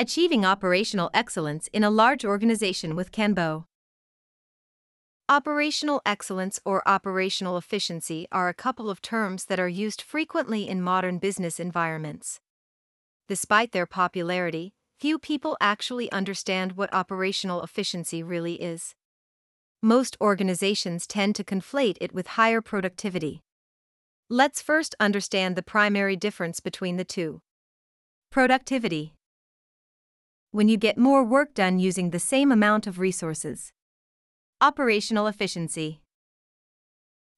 Achieving operational excellence in a large organization with Kanbo. Operational excellence or operational efficiency are a couple of terms that are used frequently in modern business environments. Despite their popularity, few people actually understand what operational efficiency really is. Most organizations tend to conflate it with higher productivity. Let's first understand the primary difference between the two. Productivity. When you get more work done using the same amount of resources. Operational efficiency.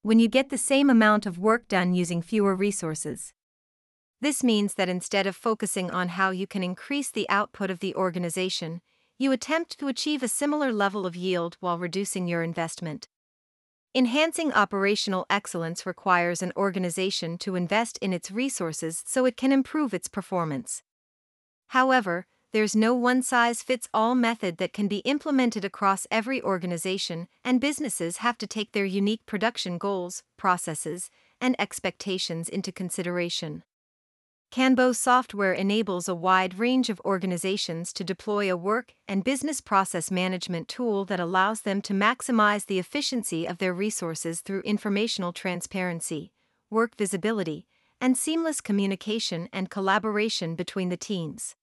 When you get the same amount of work done using fewer resources. This means that instead of focusing on how you can increase the output of the organization, you attempt to achieve a similar level of yield while reducing your investment. Enhancing operational excellence requires an organization to invest in its resources so it can improve its performance. However, there's no one size fits all method that can be implemented across every organization, and businesses have to take their unique production goals, processes, and expectations into consideration. KanBo software enables a wide range of organizations to deploy a work and business process management tool that allows them to maximize the efficiency of their resources through informational transparency, work visibility, and seamless communication and collaboration between the teams.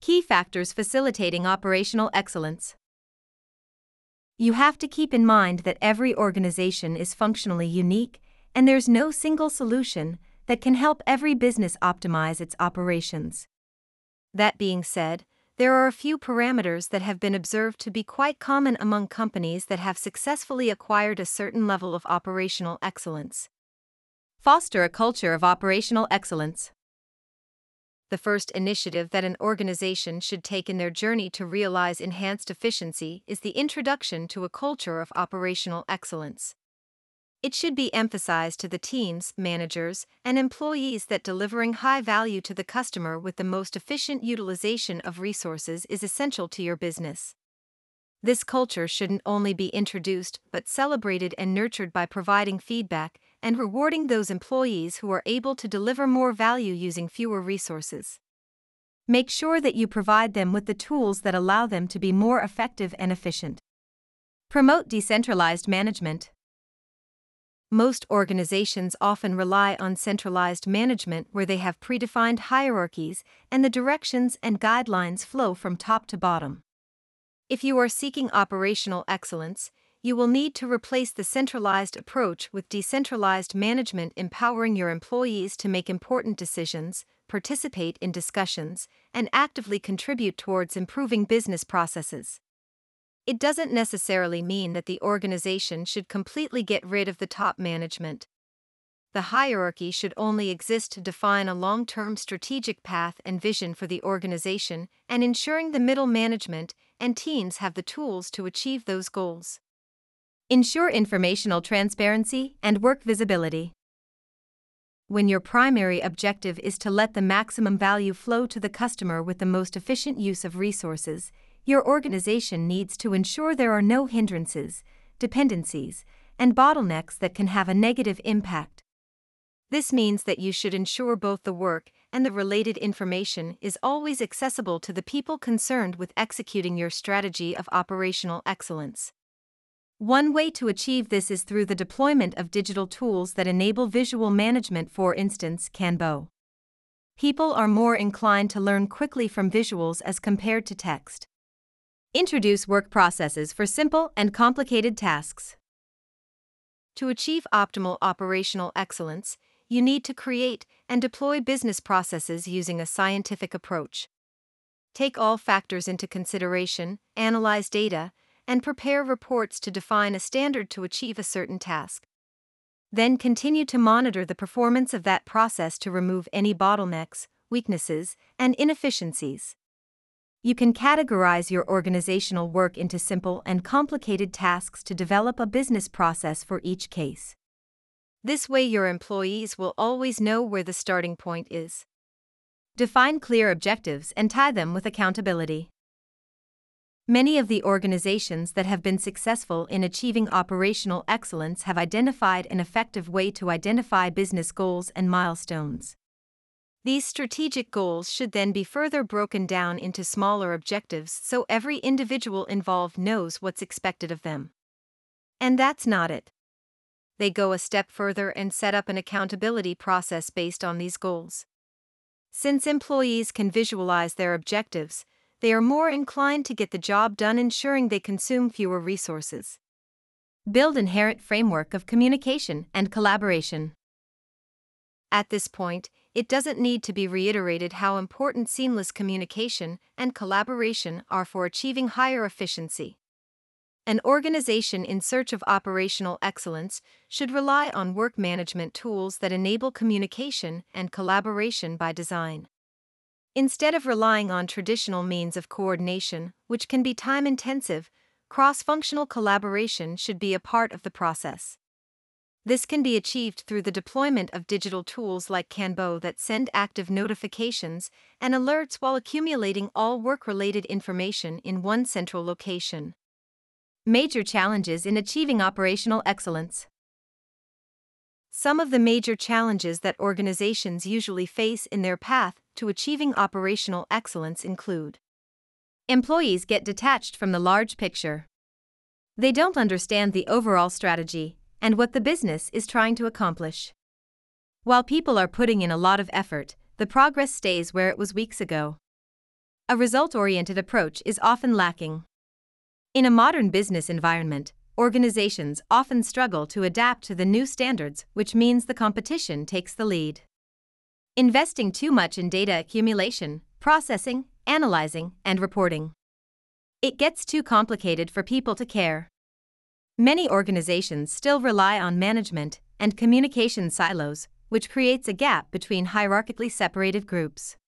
Key factors facilitating operational excellence. You have to keep in mind that every organization is functionally unique, and there's no single solution that can help every business optimize its operations. That being said, there are a few parameters that have been observed to be quite common among companies that have successfully acquired a certain level of operational excellence. Foster a culture of operational excellence the first initiative that an organization should take in their journey to realize enhanced efficiency is the introduction to a culture of operational excellence. It should be emphasized to the teams, managers, and employees that delivering high value to the customer with the most efficient utilization of resources is essential to your business. This culture shouldn't only be introduced but celebrated and nurtured by providing feedback and rewarding those employees who are able to deliver more value using fewer resources. Make sure that you provide them with the tools that allow them to be more effective and efficient. Promote decentralized management. Most organizations often rely on centralized management where they have predefined hierarchies and the directions and guidelines flow from top to bottom. If you are seeking operational excellence, you will need to replace the centralized approach with decentralized management, empowering your employees to make important decisions, participate in discussions, and actively contribute towards improving business processes. It doesn't necessarily mean that the organization should completely get rid of the top management. The hierarchy should only exist to define a long term strategic path and vision for the organization and ensuring the middle management and teams have the tools to achieve those goals. Ensure informational transparency and work visibility. When your primary objective is to let the maximum value flow to the customer with the most efficient use of resources, your organization needs to ensure there are no hindrances, dependencies, and bottlenecks that can have a negative impact. This means that you should ensure both the work and the related information is always accessible to the people concerned with executing your strategy of operational excellence. One way to achieve this is through the deployment of digital tools that enable visual management, for instance, KanBo. People are more inclined to learn quickly from visuals as compared to text. Introduce work processes for simple and complicated tasks. To achieve optimal operational excellence, you need to create and deploy business processes using a scientific approach. Take all factors into consideration, analyze data, and prepare reports to define a standard to achieve a certain task. Then continue to monitor the performance of that process to remove any bottlenecks, weaknesses, and inefficiencies. You can categorize your organizational work into simple and complicated tasks to develop a business process for each case. This way, your employees will always know where the starting point is. Define clear objectives and tie them with accountability. Many of the organizations that have been successful in achieving operational excellence have identified an effective way to identify business goals and milestones. These strategic goals should then be further broken down into smaller objectives so every individual involved knows what's expected of them. And that's not it. They go a step further and set up an accountability process based on these goals. Since employees can visualize their objectives, they are more inclined to get the job done, ensuring they consume fewer resources. Build inherent framework of communication and collaboration. At this point, it doesn't need to be reiterated how important seamless communication and collaboration are for achieving higher efficiency. An organization in search of operational excellence should rely on work management tools that enable communication and collaboration by design. Instead of relying on traditional means of coordination, which can be time intensive, cross functional collaboration should be a part of the process. This can be achieved through the deployment of digital tools like Kanbo that send active notifications and alerts while accumulating all work related information in one central location. Major challenges in achieving operational excellence. Some of the major challenges that organizations usually face in their path to achieving operational excellence include Employees get detached from the large picture. They don't understand the overall strategy and what the business is trying to accomplish. While people are putting in a lot of effort, the progress stays where it was weeks ago. A result oriented approach is often lacking. In a modern business environment, organizations often struggle to adapt to the new standards, which means the competition takes the lead. Investing too much in data accumulation, processing, analyzing, and reporting. It gets too complicated for people to care. Many organizations still rely on management and communication silos, which creates a gap between hierarchically separated groups.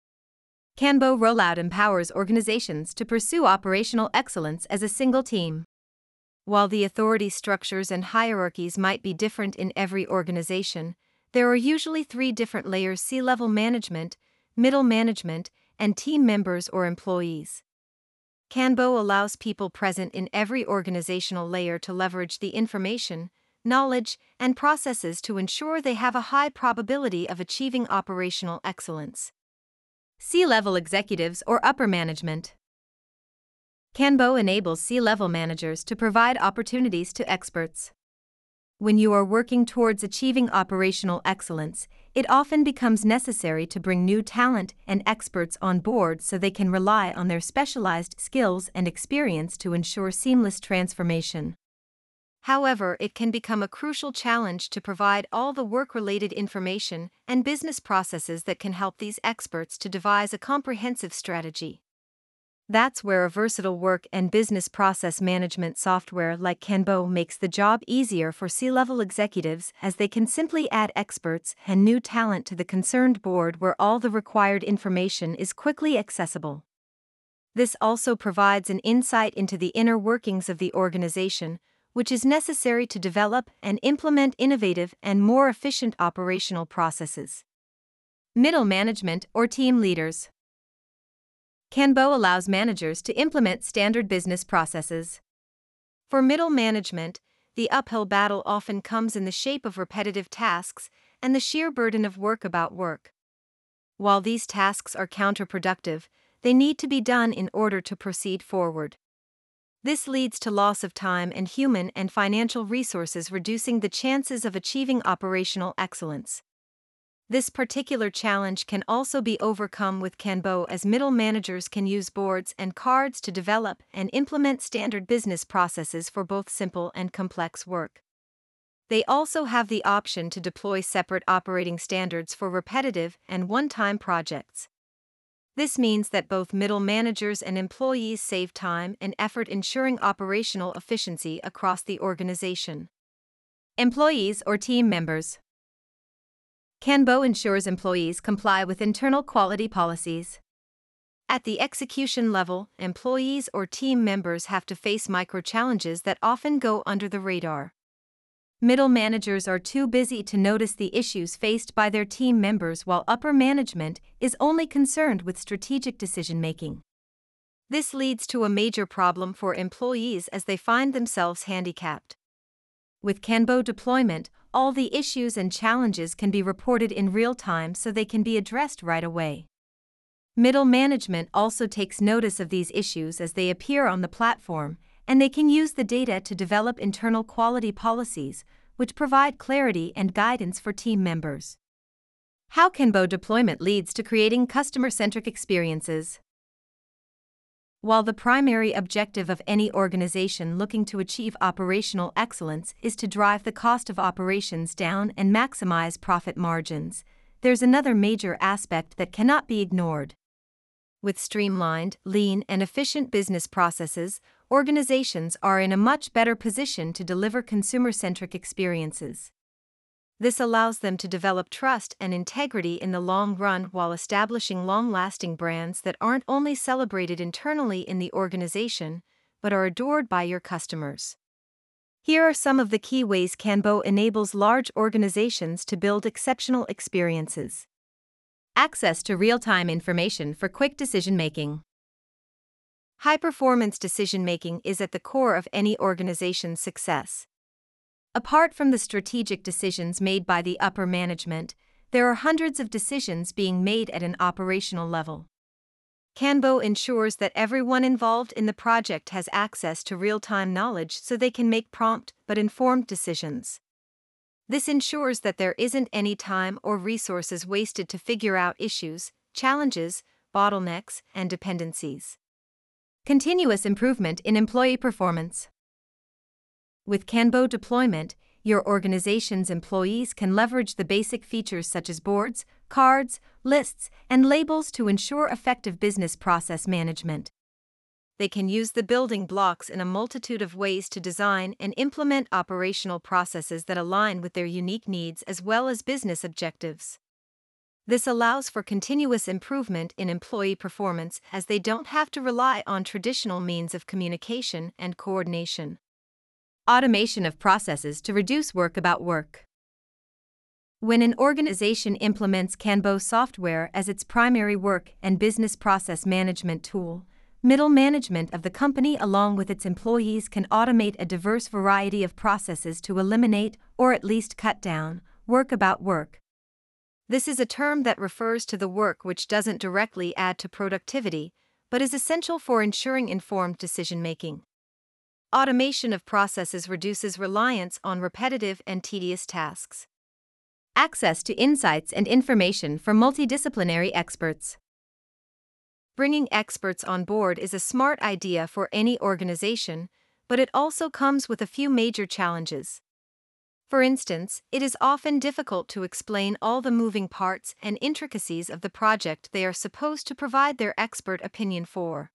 KanBo Rollout empowers organizations to pursue operational excellence as a single team. While the authority structures and hierarchies might be different in every organization, there are usually three different layers C level management, middle management, and team members or employees. KanBo allows people present in every organizational layer to leverage the information, knowledge, and processes to ensure they have a high probability of achieving operational excellence. C level executives or upper management. KanBo enables C level managers to provide opportunities to experts. When you are working towards achieving operational excellence, it often becomes necessary to bring new talent and experts on board so they can rely on their specialized skills and experience to ensure seamless transformation. However, it can become a crucial challenge to provide all the work related information and business processes that can help these experts to devise a comprehensive strategy. That's where a versatile work and business process management software like Kanbo makes the job easier for C level executives as they can simply add experts and new talent to the concerned board where all the required information is quickly accessible. This also provides an insight into the inner workings of the organization, which is necessary to develop and implement innovative and more efficient operational processes. Middle management or team leaders. Kanbo allows managers to implement standard business processes. For middle management, the uphill battle often comes in the shape of repetitive tasks and the sheer burden of work about work. While these tasks are counterproductive, they need to be done in order to proceed forward. This leads to loss of time and human and financial resources, reducing the chances of achieving operational excellence. This particular challenge can also be overcome with Kanbo as middle managers can use boards and cards to develop and implement standard business processes for both simple and complex work. They also have the option to deploy separate operating standards for repetitive and one time projects. This means that both middle managers and employees save time and effort ensuring operational efficiency across the organization. Employees or team members Kanbo ensures employees comply with internal quality policies. At the execution level, employees or team members have to face micro challenges that often go under the radar. Middle managers are too busy to notice the issues faced by their team members while upper management is only concerned with strategic decision making. This leads to a major problem for employees as they find themselves handicapped. With Kanbo deployment, all the issues and challenges can be reported in real time so they can be addressed right away. Middle management also takes notice of these issues as they appear on the platform, and they can use the data to develop internal quality policies, which provide clarity and guidance for team members. How Kanbo deployment leads to creating customer centric experiences. While the primary objective of any organization looking to achieve operational excellence is to drive the cost of operations down and maximize profit margins, there's another major aspect that cannot be ignored. With streamlined, lean, and efficient business processes, organizations are in a much better position to deliver consumer centric experiences. This allows them to develop trust and integrity in the long run while establishing long lasting brands that aren't only celebrated internally in the organization, but are adored by your customers. Here are some of the key ways Kanbo enables large organizations to build exceptional experiences. Access to real time information for quick decision making. High performance decision making is at the core of any organization's success. Apart from the strategic decisions made by the upper management, there are hundreds of decisions being made at an operational level. KanBo ensures that everyone involved in the project has access to real time knowledge so they can make prompt but informed decisions. This ensures that there isn't any time or resources wasted to figure out issues, challenges, bottlenecks, and dependencies. Continuous improvement in employee performance. With Kanbo deployment, your organization's employees can leverage the basic features such as boards, cards, lists, and labels to ensure effective business process management. They can use the building blocks in a multitude of ways to design and implement operational processes that align with their unique needs as well as business objectives. This allows for continuous improvement in employee performance as they don't have to rely on traditional means of communication and coordination. Automation of processes to reduce work about work. When an organization implements Kanbo software as its primary work and business process management tool, middle management of the company along with its employees can automate a diverse variety of processes to eliminate, or at least cut down, work about work. This is a term that refers to the work which doesn't directly add to productivity, but is essential for ensuring informed decision making. Automation of processes reduces reliance on repetitive and tedious tasks. Access to insights and information for multidisciplinary experts. Bringing experts on board is a smart idea for any organization, but it also comes with a few major challenges. For instance, it is often difficult to explain all the moving parts and intricacies of the project they are supposed to provide their expert opinion for.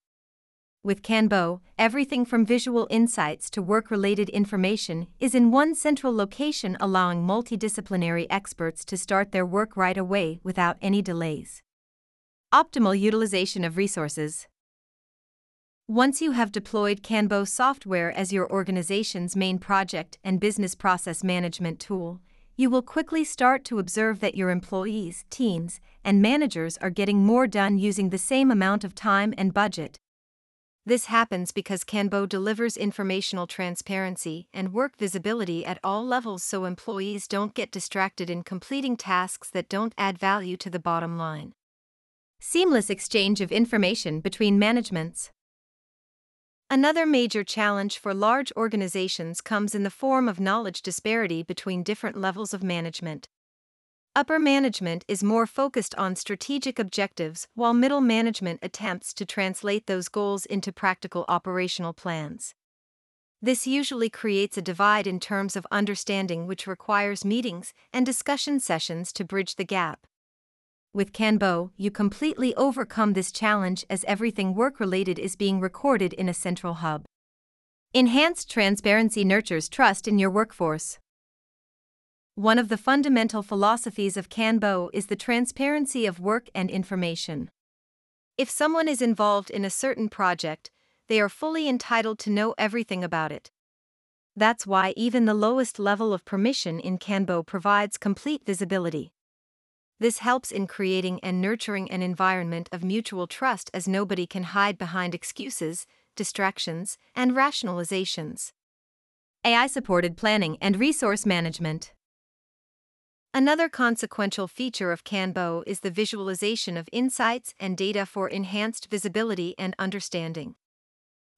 With KanBo, everything from visual insights to work related information is in one central location, allowing multidisciplinary experts to start their work right away without any delays. Optimal utilization of resources. Once you have deployed KanBo software as your organization's main project and business process management tool, you will quickly start to observe that your employees, teams, and managers are getting more done using the same amount of time and budget. This happens because KanBo delivers informational transparency and work visibility at all levels so employees don't get distracted in completing tasks that don't add value to the bottom line. Seamless exchange of information between managements. Another major challenge for large organizations comes in the form of knowledge disparity between different levels of management. Upper management is more focused on strategic objectives, while middle management attempts to translate those goals into practical operational plans. This usually creates a divide in terms of understanding, which requires meetings and discussion sessions to bridge the gap. With Kanbo, you completely overcome this challenge as everything work related is being recorded in a central hub. Enhanced transparency nurtures trust in your workforce. One of the fundamental philosophies of Kanbo is the transparency of work and information. If someone is involved in a certain project, they are fully entitled to know everything about it. That's why even the lowest level of permission in Kanbo provides complete visibility. This helps in creating and nurturing an environment of mutual trust as nobody can hide behind excuses, distractions, and rationalizations. AI supported planning and resource management. Another consequential feature of KanBo is the visualization of insights and data for enhanced visibility and understanding.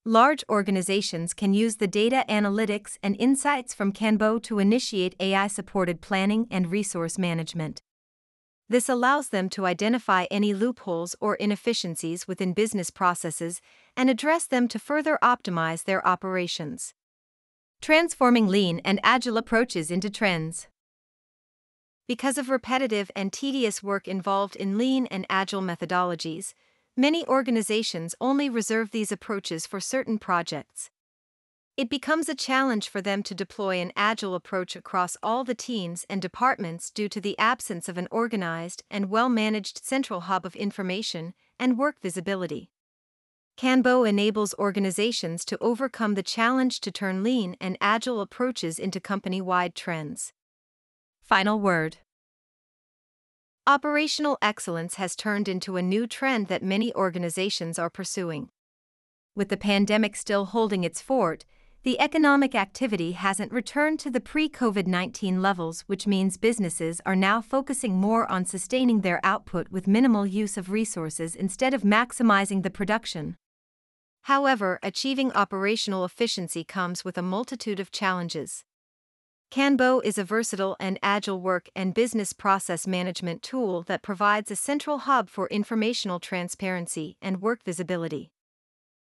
Large organizations can use the data analytics and insights from KanBo to initiate AI supported planning and resource management. This allows them to identify any loopholes or inefficiencies within business processes and address them to further optimize their operations. Transforming lean and agile approaches into trends. Because of repetitive and tedious work involved in lean and agile methodologies, Many organizations only reserve these approaches for certain projects. It becomes a challenge for them to deploy an agile approach across all the teams and departments due to the absence of an organized and well managed central hub of information and work visibility. Kanbo enables organizations to overcome the challenge to turn lean and agile approaches into company wide trends. Final word Operational excellence has turned into a new trend that many organizations are pursuing. With the pandemic still holding its fort, the economic activity hasn't returned to the pre COVID 19 levels, which means businesses are now focusing more on sustaining their output with minimal use of resources instead of maximizing the production. However, achieving operational efficiency comes with a multitude of challenges. Kanbo is a versatile and agile work and business process management tool that provides a central hub for informational transparency and work visibility.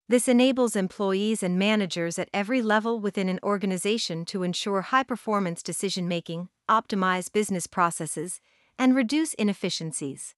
This enables employees and managers at every level within an organization to ensure high performance decision making, optimize business processes, and reduce inefficiencies.